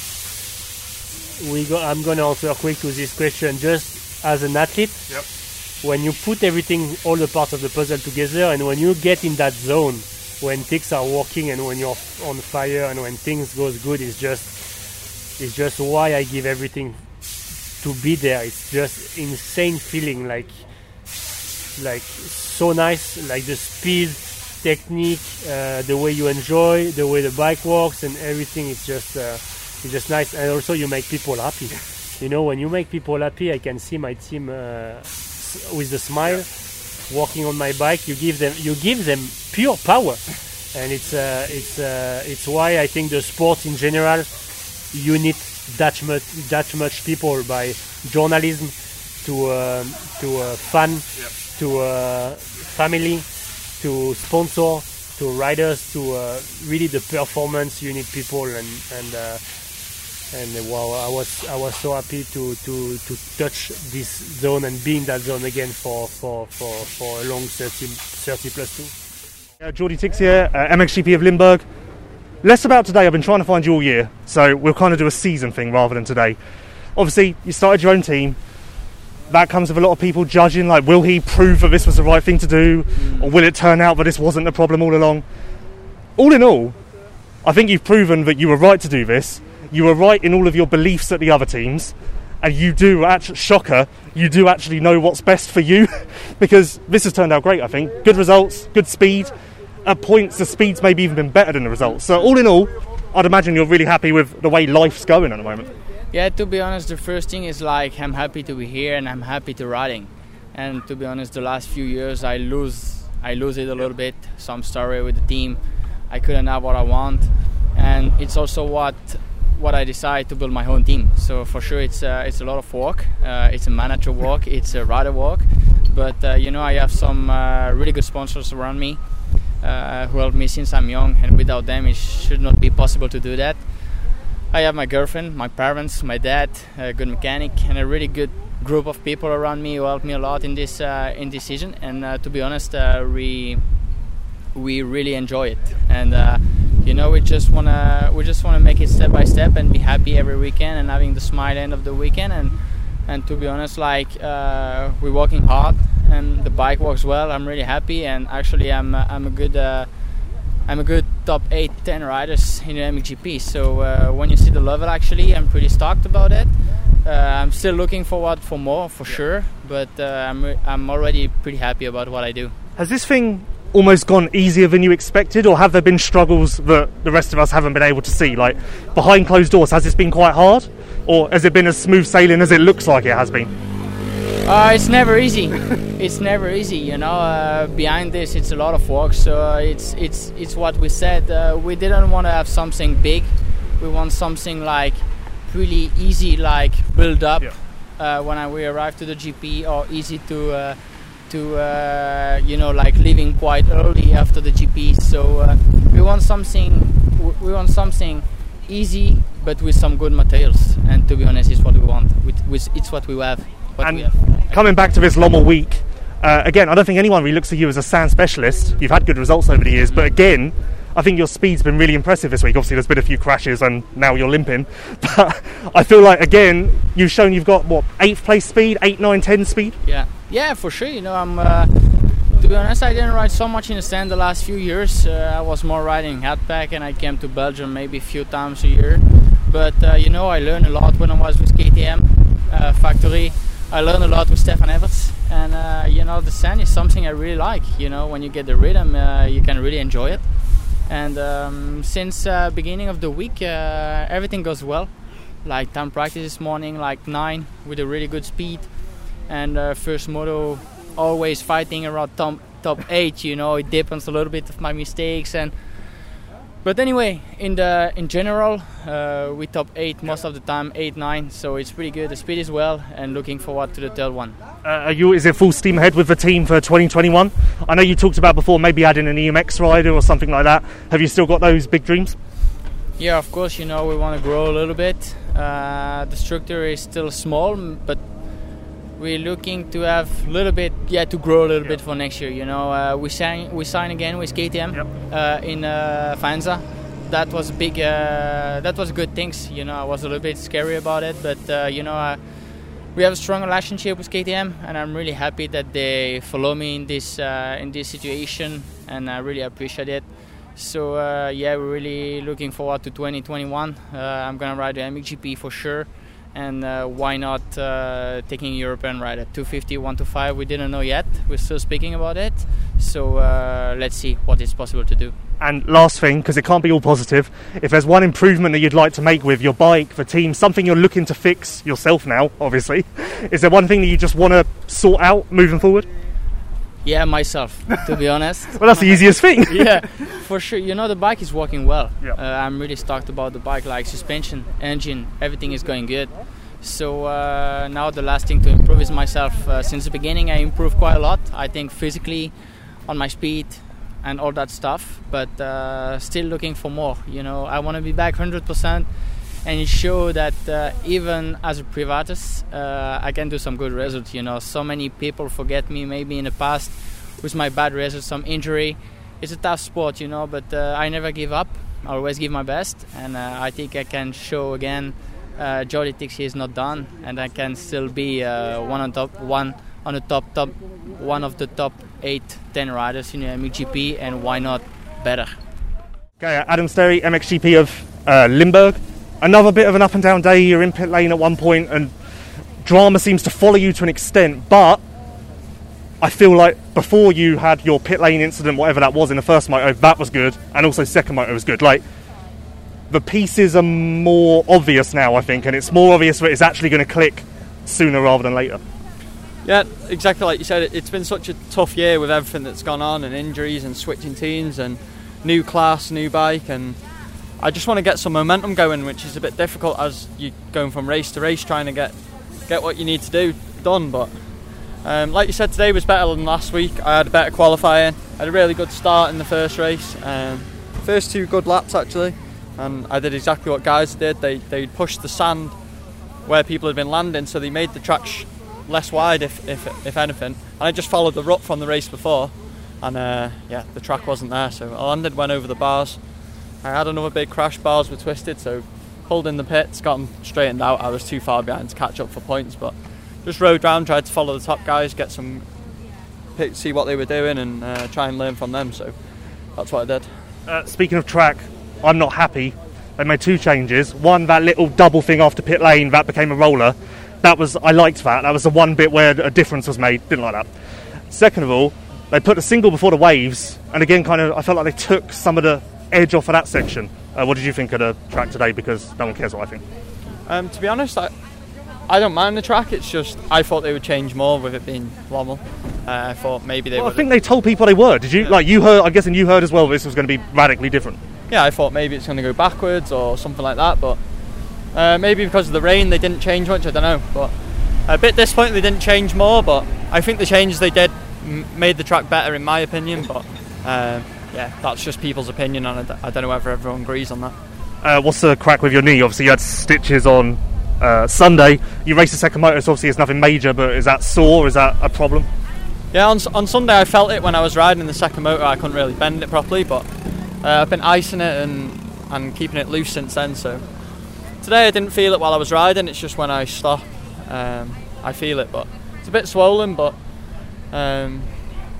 we go, I'm going to answer quick to this question. Just as an athlete, Yep. When you put everything, all the parts of the puzzle together, and when you get in that zone, when things are working and when you're on fire and when things goes good, it's just, it's just why I give everything to be there. It's just insane feeling, like, like so nice, like the speed, technique, uh, the way you enjoy, the way the bike works, and everything is just uh, it's just nice. And also, you make people happy. You know, when you make people happy, I can see my team uh, with the smile, walking on my bike. You give them you give them pure power, and it's uh, it's uh, it's why I think the sport in general you need that much that much people by journalism to um, to uh, fan to uh, family to sponsor to riders to uh, really the performance you need people and and uh, and wow I was I was so happy to to to touch this zone and be in that zone again for for for, for a long 30, 30 plus two. Uh, Geordie Tix here, uh, MXGP of Limburg. Less about today, I've been trying to find you all year, so we'll kind of do a season thing rather than today. obviously you started your own team. That comes with a lot of people judging, like, will he prove that this was the right thing to do, or will it turn out that this wasn't the problem all along? All in all, I think you've proven that you were right to do this. You were right in all of your beliefs at the other teams, and you do, actually, shocker, you do actually know what's best for you, because this has turned out great. I think good results, good speed. At points, the speed's maybe even been better than the results. So all in all, I'd imagine you're really happy with the way life's going at the moment. Yeah, to be honest, the first thing is like I'm happy to be here and I'm happy to riding. And to be honest, the last few years I lose I lose it a little bit. Some story with the team, I couldn't have what I want, and it's also what what I decide to build my own team. So for sure, it's uh, it's a lot of work. Uh, it's a manager work. It's a rider work. But uh, you know, I have some uh, really good sponsors around me uh, who helped me since I'm young, and without them, it should not be possible to do that. I have my girlfriend, my parents, my dad, a good mechanic, and a really good group of people around me who helped me a lot in this uh, in this season. And to be honest, we we really enjoy it. And you know, we just wanna we just wanna make it step by step and be happy every weekend and having the smile end of the weekend. And and to be honest, like uh, we're working hard and the bike works well. I'm really happy, and actually, I'm I'm a good. uh, I'm a good top 8 10 riders in the MXGP. So uh, when you see the level, actually, I'm pretty stoked about it. Uh, I'm still looking forward for more, for sure, but uh, I'm, I'm already pretty happy about what I do. Has this thing almost gone easier than you expected, or have there been struggles that the rest of us haven't been able to see? Like behind closed doors, has this been quite hard, or has it been as smooth sailing as it looks like it has been? Uh, it's never easy. it's never easy, you know. Uh, behind this, it's a lot of work. So uh, it's it's it's what we said. Uh, we didn't want to have something big. We want something like really easy, like build up yeah. Uh, when I, we arrive to the GP, or easy to uh, to you know like leaving quite early after the GP. So we want something. We want something easy, but with some good materials. And to be honest, it's what we want. With, with it's what we have and coming back to this Lommel week, uh, again, I don't think anyone really looks at you as a sand specialist. You've had good results over the years, but again, I think your speed's been really impressive this week. Obviously, there's been a few crashes and now you're limping. But I feel like, again, you've shown you've got, what, 8th place speed, 8, nine, ten speed? Yeah, yeah, for sure. You know, I'm. Uh, to be honest, I didn't ride so much in the sand the last few years. Uh, I was more riding pack, and I came to Belgium maybe a few times a year. But, uh, you know, I learned a lot when I was with KTM uh, factory I learned a lot with Stefan Everts, and uh, you know the sand is something I really like. You know when you get the rhythm, uh, you can really enjoy it. And um, since uh, beginning of the week, uh, everything goes well. Like time practice this morning, like nine with a really good speed, and uh, first moto always fighting around top top eight. You know it depends a little bit of my mistakes and but anyway, in the in general, uh, we top eight most of the time, eight nine. So it's pretty good. The speed is well, and looking forward to the third one. Uh, are you? Is it full steam ahead with the team for 2021? I know you talked about before maybe adding an EMX rider or something like that. Have you still got those big dreams? Yeah, of course. You know we want to grow a little bit. Uh, the structure is still small, but we're looking to have a little bit, yeah, to grow a little yep. bit for next year. You know, uh, we sign we sign again with KTM yep. uh, in uh, Faenza. That was big. Uh, that was good things. You know, I was a little bit scary about it, but uh, you know, uh, we have a strong relationship with KTM, and I'm really happy that they follow me in this uh, in this situation, and I really appreciate it. So yeah, we're really looking forward to 2021. I'm gonna ride the MXGP for sure and uh, why not uh, taking European ride at 250, 125? We didn't know yet. We're still speaking about it. So uh, let's see what is possible to do. And last thing, because it can't be all positive, if there's one improvement that you'd like to make with your bike, the team, something you're looking to fix yourself now, obviously, is there one thing that you just want to sort out moving forward? Yeah, myself, to be honest. well, that's the easiest thing. yeah, for sure. You know, the bike is working well. Yeah. Uh, I'm really stoked about the bike, like suspension, engine, everything is going good. So uh, now the last thing to improve is myself. Uh, since the beginning, I improved quite a lot. I think physically, on my speed, and all that stuff. But uh, still looking for more. You know, I want to be back 100% and show that uh, even as a privatus, uh, I can do some good results. You know, so many people forget me maybe in the past with my bad results, some injury. It's a tough sport, you know, but uh, I never give up. I always give my best, and uh, I think I can show again uh, Jordi Tixier is not done, and I can still be uh, one on top one on the top top one of the top eight ten riders in the MXGP, and why not better? Okay, Adam Sterry, MXGP of uh, Limburg. Another bit of an up and down day. You're in pit lane at one point, and drama seems to follow you to an extent. But I feel like before you had your pit lane incident, whatever that was in the first moto, that was good, and also second moto was good. Like the pieces are more obvious now, I think, and it's more obvious that it's actually going to click sooner rather than later. Yeah, exactly like you said. It's been such a tough year with everything that's gone on, and injuries, and switching teams, and new class, new bike, and I just want to get some momentum going, which is a bit difficult as you're going from race to race, trying to get get what you need to do done. But um, like you said, today was better than last week. I had a better qualifying. I had a really good start in the first race. Um, first two good laps actually, and I did exactly what guys did. They they pushed the sand where people had been landing, so they made the track sh- less wide, if, if if anything. And I just followed the rut from the race before, and uh, yeah, the track wasn't there. So I landed, went over the bars. I had another big crash. Bars were twisted, so pulled in the pits, got them straightened out. I was too far behind to catch up for points, but just rode round, tried to follow the top guys, get some, see what they were doing, and uh, try and learn from them. So that's what I did. Uh, speaking of track, I'm not happy. They made two changes. One, that little double thing after pit lane, that became a roller. That was I liked that. That was the one bit where a difference was made. Didn't like that. Second of all, they put a single before the waves, and again, kind of, I felt like they took some of the edge off of that section. Uh, what did you think of the track today? Because no one cares what I think. Um, to be honest, I, I don't mind the track. It's just I thought they would change more with it being Lommel. Uh, I thought maybe they Well, I think they told people they were. Did you? Like you heard? I'm guessing you heard as well. This was going to be radically different. yeah, I thought maybe it's going to go backwards or something like that. But uh, maybe because of the rain, they didn't change much. I don't know. But a bit disappointed they didn't change more. But I think the changes they did m- made the track better, in my opinion. But uh, yeah, that's just people's opinion, and I d- I don't know whether everyone agrees on that. Uh, what's the crack with your knee? Obviously, you had stitches on uh, Sunday. You raced the second motor, so obviously it's nothing major. But is that sore? Is that a problem? Yeah, on, on Sunday I felt it when I was riding the second motor. I couldn't really bend it properly, but uh, I've been icing it and, and keeping it loose since then. So today I didn't feel it while I was riding. It's just when I stop, um, I feel it. But it's a bit swollen, but um,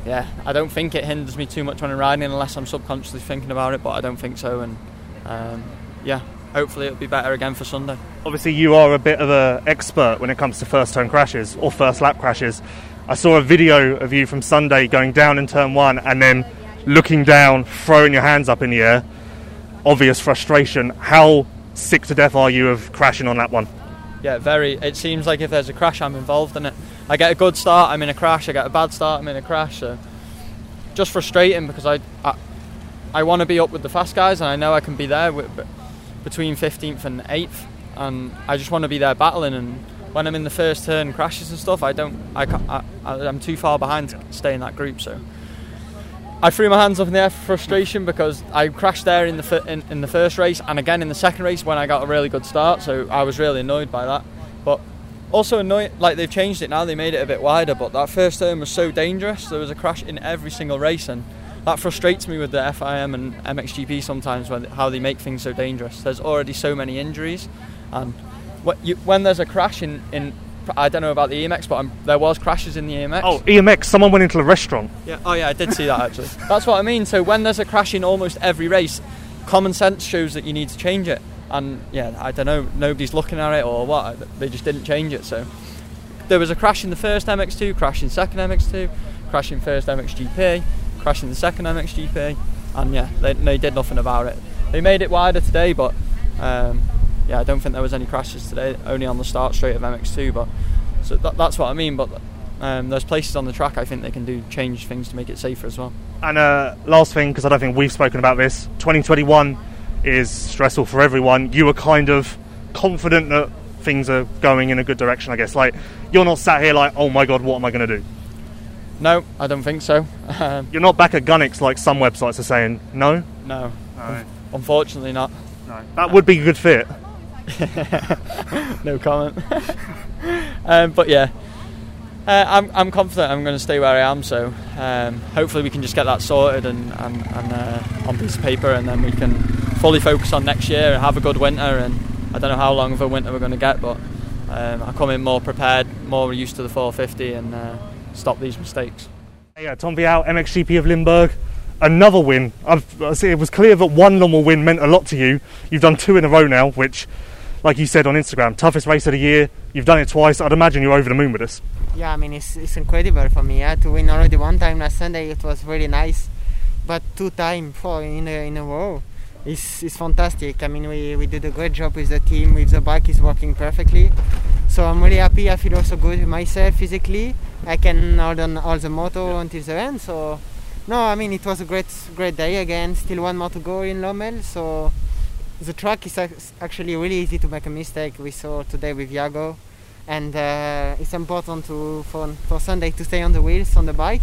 yeah, I don't think it hinders me too much when I'm riding unless I'm subconsciously thinking about it. But I don't think so, and um, yeah, hopefully it'll be better again for Sunday. Obviously, you are a bit of an expert when it comes to first turn crashes or first lap crashes. I saw a video of you from Sunday going down in turn one and then looking down, throwing your hands up in the air. Obvious frustration. How sick to death are you of crashing on that one? Yeah, very. It seems like if there's a crash, I'm involved in it. I get a good start, I'm in a crash. I get a bad start, I'm in a crash. So just frustrating because I I, I want to be up with the fast guys, and I know I can be there with, between 15th and 8th, and I just want to be there battling. And when I'm in the first turn crashes and stuff, I don't. I, I- I'm too far behind to stay in that group. So. I threw my hands up in the air for frustration because I crashed there in the in, in the first race and again in the second race when I got a really good start. So I was really annoyed by that. But also annoyed, like they've changed it now. They made it a bit wider. But that first turn was so dangerous. There was a crash in every single race, and that frustrates me with the FIM and MXGP sometimes when how they make things so dangerous. There's already so many injuries, and when there's a crash in in I don't know about the EMX, but i there was crashes in the EMX. Oh, EMX, someone went into the restaurant. Yeah. Oh, yeah. I did see that actually. That's what I mean. So when there's a crash in almost every race, common sense shows that you need to change it. And yeah, I don't know. Nobody's looking at it or what. They just didn't change it. So there was a crash in the first MX2, crash in second MX2, crash in first MXGP, crash in the second MXGP, and yeah, they, they did nothing about it. They made it wider today, but um, yeah, I don't think there was any crashes today. Only on the start straight of MX2, but so that, that's what I mean. But um, there's places on the track I think they can do change things to make it safer as well. And uh, last thing, because I don't think we've spoken about this, 2021 is stressful for everyone. You were kind of confident that things are going in a good direction, I guess. Like, you're not sat here like, oh my god, what am I going to do? No, I don't think so. You're not back at Gunnix like some websites are saying, no? no, No. unfortunately not. no. That would be a good fit. no comment. um, but yeah, uh, I'm, I'm confident I'm going to stay where I am. So um, hopefully we can just get that sorted and, and, and uh, on piece of paper, and then we can fully focus on next year and have a good winter and I don't know how long of a winter we're going to get, but um, I come in more prepared, more used to the 450, and uh, stop these mistakes. Yeah, Tom Vialle, MXGP of Limburg, another win. I've, it was clear that one normal win meant a lot to you. You've done two in a row now, which, like you said on Instagram, toughest race of the year. You've done it twice. I'd imagine you're over the moon with this. Yeah, I mean it's, it's incredible for me. Yeah, to win already one time last Sunday, it was really nice, but two times four in a, in a row, it's, it's fantastic. I mean we, we did a great job with the team. With the bike is working perfectly, so I'm really happy. I feel also good myself physically. I can hold on all the moto until the end. So no, I mean it was a great great day again. Still one more to go in Lommel, so the track is actually really easy to make a mistake. We saw today with Jago, and uh, it's important to for, for Sunday to stay on the wheels on the bike,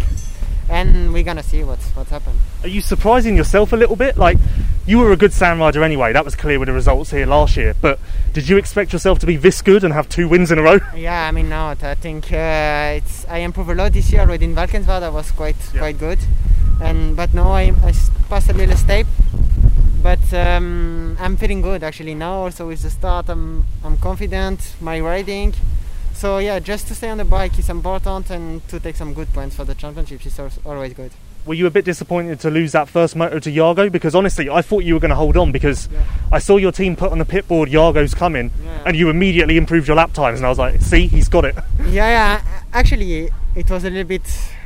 and we're gonna see what's what's happened. Are you surprising yourself a little bit? Like, you were a good sand rider anyway. That was clear with the results here last year. But did you expect yourself to be this good and have two wins in a row? Yeah, I mean not. I think uh, it's I improved a lot this year already in Valkenswaard. I was quite Yeah. quite good, and but now I, I passed a little step. But um, I'm feeling good actually now. Also with the start, I'm I'm confident. My riding. So yeah, just to stay on the bike is important, and to take some good points for the championships is always good. Were you a bit disappointed to lose that first moto to Jago? Because honestly, I thought you were going to hold on because Yeah. I saw your team put on the pit board, Jago's coming, Yeah. and you immediately improved your lap times. And I was like, see, he's got it. Yeah, yeah. Actually, it was a little bit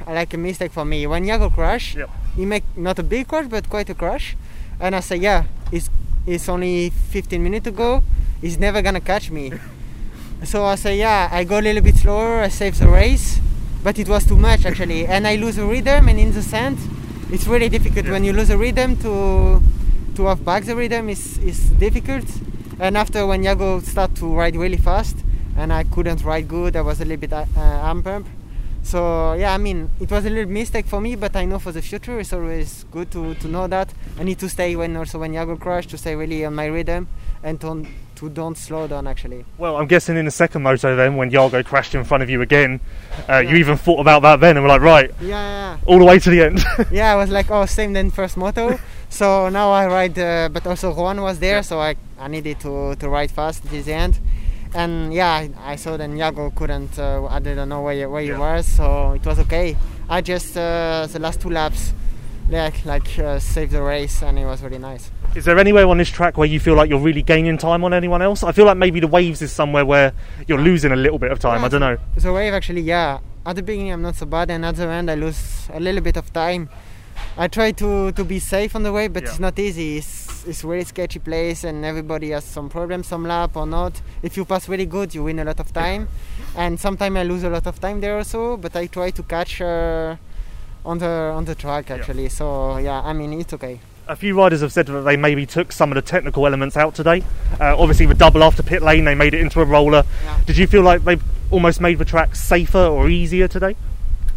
like a mistake for me. When Jago crashed, Yep. he make not a big crash, but quite a crash. And I say, yeah, it's it's only 15 minutes ago. He's never gonna catch me. so I say, yeah, I go a little bit slower. I save the race, but it was too much actually, and I lose the rhythm. And in the sand, it's really difficult when you lose the rhythm to to have back the rhythm is is difficult. And after when Jago start to ride really fast, and I couldn't ride good, I was a little bit uh, arm pump. So yeah, I mean, it was a little mistake for me, but I know for the future it's always good to, to know that. I need to stay when also when Jago crash to stay really on my rhythm and to, to don't slow down actually. Well, I'm guessing in the second moto then, when Jago crashed in front of you again, uh, you even thought about that then and were like, right, Yeah, yeah, all the way to the end. yeah. yeah, I was like, oh, same than first moto. so now I ride, uh, but also Juan was there, so I, I needed to, to ride fast till the end. And yeah, I, saw that Jago couldn't, uh, I didn't know where, where Yeah. he was, so it was okay. I just, uh, the last two laps, like, like uh, saved the race, and it was really nice. is there anywhere on this track where you feel like you're really gaining time on anyone else? I feel like maybe the waves is somewhere where you're losing a little bit of time. Yeah, I don't know. The wave actually, yeah. At the beginning, I'm not so bad, and at the end, I lose a little bit of time. I try to, to be safe on the way, but Yeah. it's not easy. It's, it's really sketchy place, and everybody has some problems, some lap or not. If you pass really good, you win a lot of time, and sometimes I lose a lot of time there also. But I try to catch uh, on the on the track actually. So yeah, I mean it's okay. A few riders have said that they maybe took some of the technical elements out today. Uh, obviously, the double after pit lane, they made it into a roller. Yeah. Did you feel like they almost made the track safer or easier today?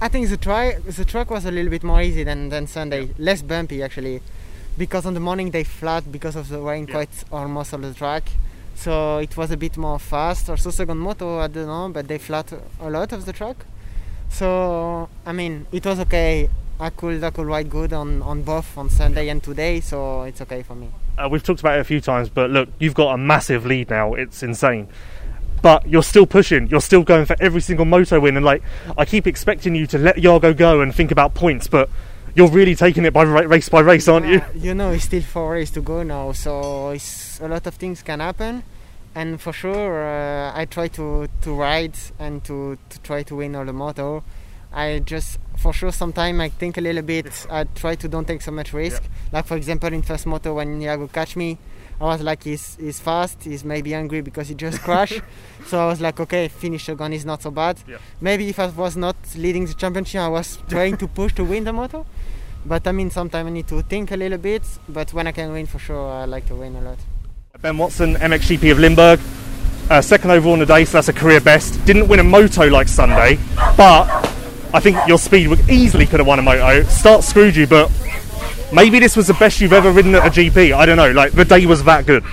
I think the track the track was a little bit more easy than, than Sunday, less bumpy actually, because on the morning they flat because of the rain Yeah. quite almost all the track, so it was a bit more fast. Also second moto I don't know, but they flat a lot of the track, so I mean it was okay. I could I could ride good on, on both on Sunday and today, so it's okay for me. Uh, we've talked about it a few times, but look, you've got a massive lead now. It's insane. But you're still pushing. You're still going for every single moto win. And like, I keep expecting you to let Jago go and think about points, but you're really taking it by ra- race by race, aren't you? Yeah, You know, it's still four races to go now, so it's a lot of things can happen. And for sure, uh, I try to, to ride and to, to try to win all the moto. I just, for sure, sometimes I think a little bit. I try to don't take so much risk. Like for example, in first moto when Jago catch me, I was like, he's, he's fast. He's maybe angry because he just crashed. so I was like, okay, finish the gun is not so bad. Yeah. Maybe if I was not leading the championship, I was trying to push to win the moto. But I mean, sometimes I need to think a little bit. But when I can win, for sure, I like to win a lot. Ben Watson, MXGP of Limburg, uh, second overall in the day, so that's a career best. Didn't win a moto like Sunday, but I think your speed would easily could have won a moto. Start screwed you, but maybe this was the best you've ever ridden at a GP. I don't know. Like the day was that good.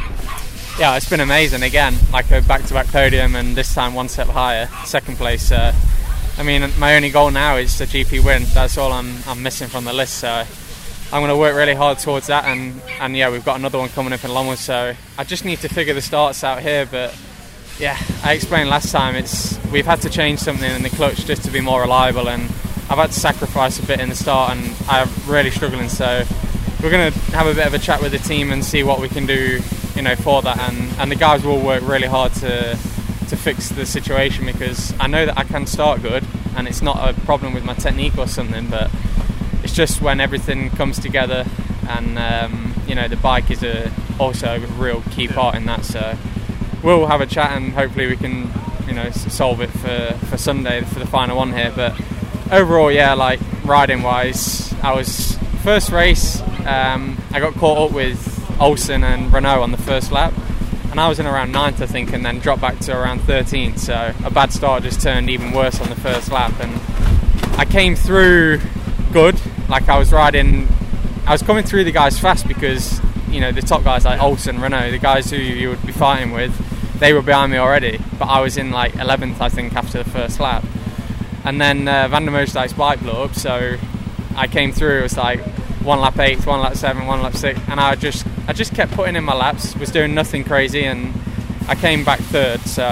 Yeah, it's been amazing again. Like a back-to-back podium, and this time one step higher, second place. Uh, I mean, my only goal now is the GP win. That's all I'm, I'm missing from the list. So I'm going to work really hard towards that, and, and yeah, we've got another one coming up in Longwood, so I just need to figure the starts out here. But yeah, I explained last time, it's we've had to change something in the clutch just to be more reliable, and I've had to sacrifice a bit in the start, and I'm really struggling. So we're going to have a bit of a chat with the team and see what we can do, you know, for that, and, and the guys will work really hard to to fix the situation because I know that I can start good, and it's not a problem with my technique or something, but it's just when everything comes together and um, you know the bike is a, also a real key part in that so we'll have a chat and hopefully we can you know solve it for, for Sunday for the final one here but overall yeah like riding wise I was first race um, I got caught up with Olsen and Renaux on the first lap and I was in around ninth, I think and then dropped back to around 13th so a bad start just turned even worse on the first lap and I came through good like I was riding, I was coming through the guys fast because you know the top guys like Olsen, Renaux, the guys who you would be fighting with, they were behind me already. But I was in like 11th, I think, after the first lap. And then uh, de Moosdijk's bike blew up, so I came through. It was like one lap eight, one lap seven, one lap six, and I just I just kept putting in my laps, was doing nothing crazy, and I came back third. So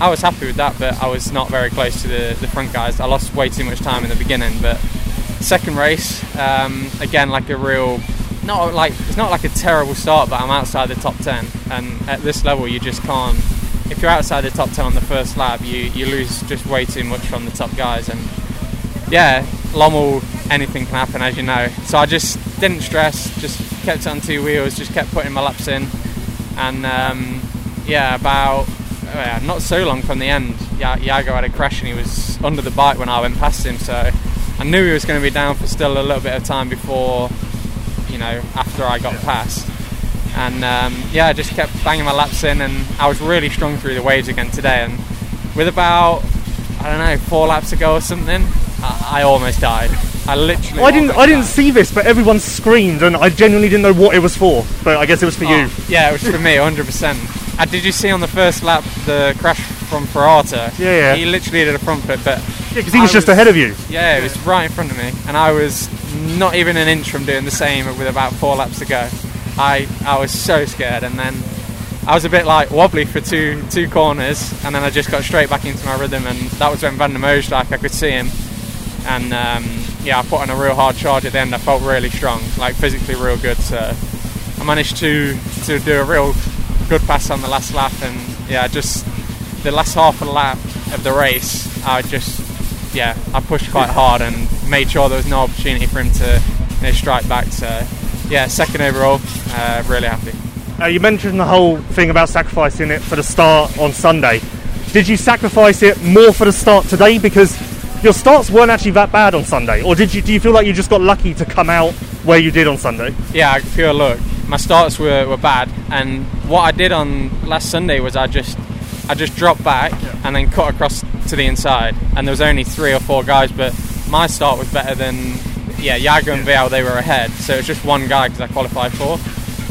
I was happy with that, but I was not very close to the, the front guys. I lost way too much time in the beginning, but second race, um, again like a real, not like it's not like a terrible start, but I'm outside the top ten, and at this level you just can't. If you're outside the top ten on the first lap, you you lose just way too much from the top guys, and yeah, Lommel, anything can happen as you know. So I just didn't stress, just kept on two wheels, just kept putting my laps in, and um, yeah, about oh not so long from the end, Jago had a crash and he was under the bike when I went past him, so I knew he was going to be down for still a little bit of time before, you know, after I got past. And um, yeah, I just kept banging my laps in, and I was really strong through the waves again today. And with about, I don't know, four laps to go or something, I, I almost died. I literally. I didn't. I didn't see this, but everyone screamed, and I genuinely didn't know what it was for. But I guess it was for oh, you. Yeah, it was for me, 100. percent uh, Did you see on the first lap the crash from Ferrata? Yeah, yeah. He literally did a front flip, but yeah, because he was, was just ahead of you. Yeah, it was right in front of me, and I was not even an inch from doing the same with about four laps to go. I I was so scared, and then I was a bit like wobbly for two two corners, and then I just got straight back into my rhythm, and that was when Van de Moosdijk, I could see him, and um, yeah, I put on a real hard charge at the end. I felt really strong, like physically real good. So I managed to to do a real good pass on the last lap, and yeah, just the last half of the lap of the race, I just yeah, I pushed quite hard and made sure there was no opportunity for him to you know, strike back. So, yeah, second overall, uh, really happy. Uh, you mentioned the whole thing about sacrificing it for the start on Sunday. Did you sacrifice it more for the start today because your starts weren't actually that bad on Sunday, or did you? Do you feel like you just got lucky to come out where you did on Sunday? Yeah, I feel look. My starts were, were bad, and what I did on last Sunday was I just I just dropped back yeah. and then cut across to the inside, and there was only three or four guys, but my start was better than yeah Jago and Vialle. They were ahead, so it was just one guy because I qualified for,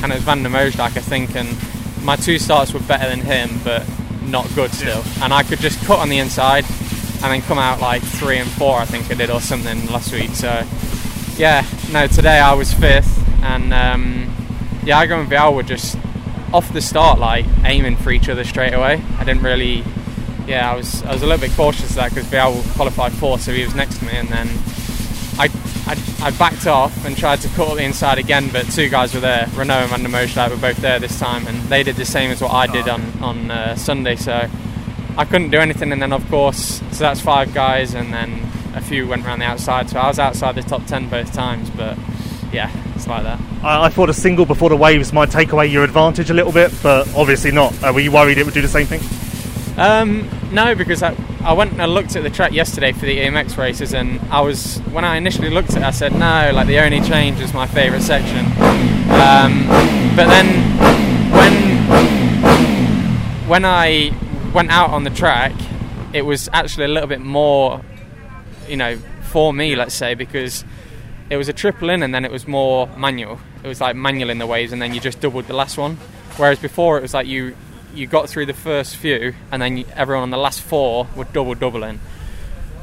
and it was Van de Moosdijk I think, and my two starts were better than him, but not good still, yeah. and I could just cut on the inside and then come out like three and four I think I did or something last week. So yeah, no, today I was fifth, and um, Jago and Vialle were just off the start like aiming for each other straight away. I didn't really yeah, I was I was a little bit cautious of that because Vialle qualified fourth, so he was next to me, and then I, I, I backed off and tried to cut the inside again, but two guys were there. Renaux and Van de Moosdijk were both there this time, and they did the same as what I did on on uh, Sunday, so I couldn't do anything. And then of course, so that's five guys, and then a few went around the outside, so I was outside the top ten both times, but yeah, it's like that. I, I, thought a single before the waves might take away your advantage a little bit, but obviously not. Uh, were you worried it would do the same thing? Um, no, because I, I went and I looked at the track yesterday for the EMX races, and I was when I initially looked at it, I said no, like the only change is my favourite section. Um, but then when when I went out on the track, it was actually a little bit more, you know, for me, let's say, because it was a triple in and then it was more manual. It was like manual in the waves, and then you just doubled the last one. Whereas before it was like you you got through the first few, and then everyone on the last four were double doubling.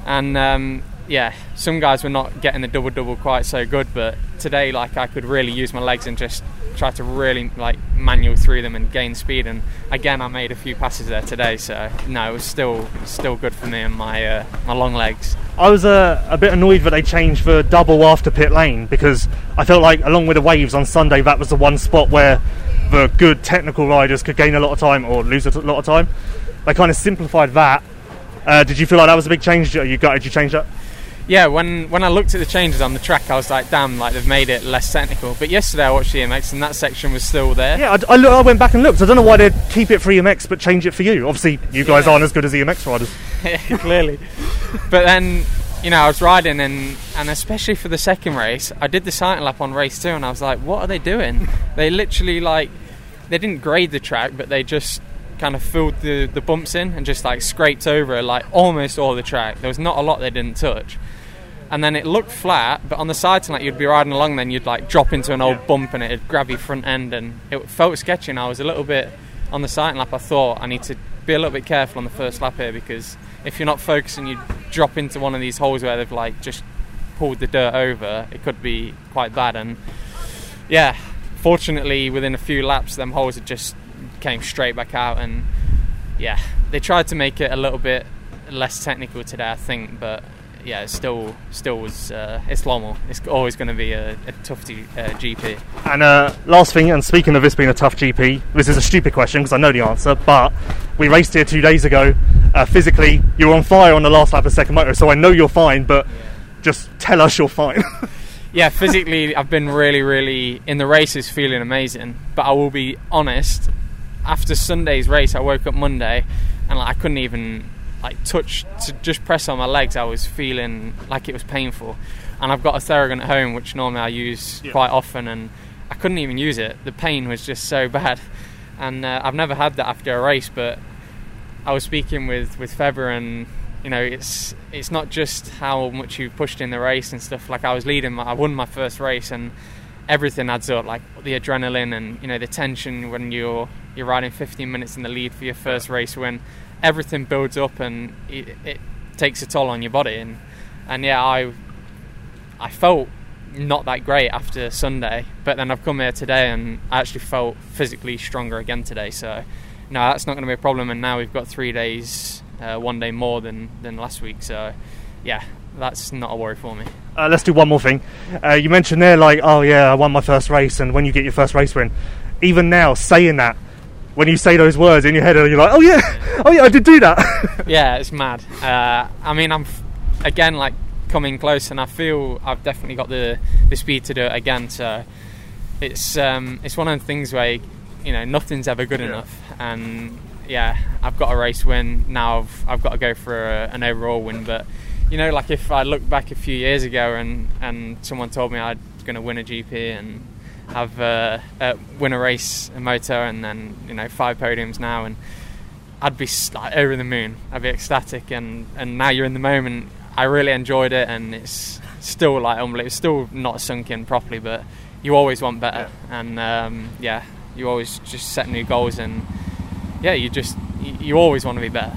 And um, yeah, some guys were not getting the double double quite so good, but today, like I could really use my legs and just try to really like manual through them and gain speed. And again, I made a few passes there today, so no, it was still still good for me and my uh, my long legs. I was uh, a bit annoyed that they changed the double after pit lane because I felt like, along with the waves on Sunday, that was the one spot where the good technical riders could gain a lot of time or lose a lot of time. They kind of simplified that. Uh, did you feel like that was a big change? You got? Did you change that? yeah, when when I looked at the changes on the track, I was like, damn, like they've made it less technical. But yesterday I watched EMX and that section was still there. Yeah, I, I, look, I went back and looked. I don't know why they'd keep it for EMX but change it for you. Obviously, you guys Yeah. aren't as good as EMX riders. clearly. but then, you know, I was riding and and especially for the second race, I did the sighting lap on race two, and I was like, what are they doing? they literally like they didn't grade the track, but they just kind of filled the the bumps in and just like scraped over like almost all the track. There was not a lot they didn't touch. And then it looked flat, but on the sides, like you'd be riding along, then you'd like drop into an old Yeah. bump and it'd grab your front end, and it felt sketchy. And I was a little bit on the sighting lap. I thought I need to be a little bit careful on the first lap here because if you're not focusing, you drop into one of these holes where they've like just pulled the dirt over. It could be quite bad. And yeah, fortunately, within a few laps, them holes had just came straight back out. And yeah, they tried to make it a little bit less technical today, I think, but yeah, it still still was uh, it's Lommel. It's always going to be a, a tough G, uh, GP. And uh, last thing, and speaking of this being a tough GP, this is a stupid question because I know the answer, but we raced here two days ago. Uh, physically, you were on fire on the last lap of second motor, so I know you're fine, but just tell us you're fine. yeah, physically, I've been really, really in the races feeling amazing. But I will be honest. After Sunday's race, I woke up Monday and like, I couldn't even like touch to just press on my legs. I was feeling like it was painful, and I've got a Theragun at home, which normally I use Yeah. quite often, and I couldn't even use it. The pain was just so bad, and uh, I've never had that after a race. But I was speaking with with Feber and you know it's it's not just how much you've pushed in the race and stuff like I was leading I won my first race and everything adds up like the adrenaline and you know the tension when you're you're riding 15 minutes in the lead for your first race win everything builds up and it, it takes a toll on your body and and yeah I I felt not that great after Sunday but then I've come here today and I actually felt physically stronger again today so no, that's not going to be a problem. And now we've got three days, uh, one day more than, than last week. So, yeah, that's not a worry for me. Uh, let's do one more thing. Uh, you mentioned there, like, oh yeah, I won my first race, and when you get your first race win, even now saying that, when you say those words in your head, and you're like, oh yeah, oh yeah, I did do that. yeah, it's mad. Uh, I mean, I'm f- again like coming close, and I feel I've definitely got the, the speed to do it again. So it's um, it's one of the things where you know nothing's ever good Yeah. enough, and yeah, I've got a race win now. I've I've got to go for a, an overall win, but you know, like if I look back a few years ago and and someone told me I was going to win a GP and have uh, uh, win a race, a motor, and then you know five podiums now and. I'd be like over the moon. I'd be ecstatic, and and now you're in the moment. I really enjoyed it, and it's still like unbelievable. It's still not sunk in properly, but you always want better, and um, yeah, you always just set new goals, and yeah, you just you always want to be better.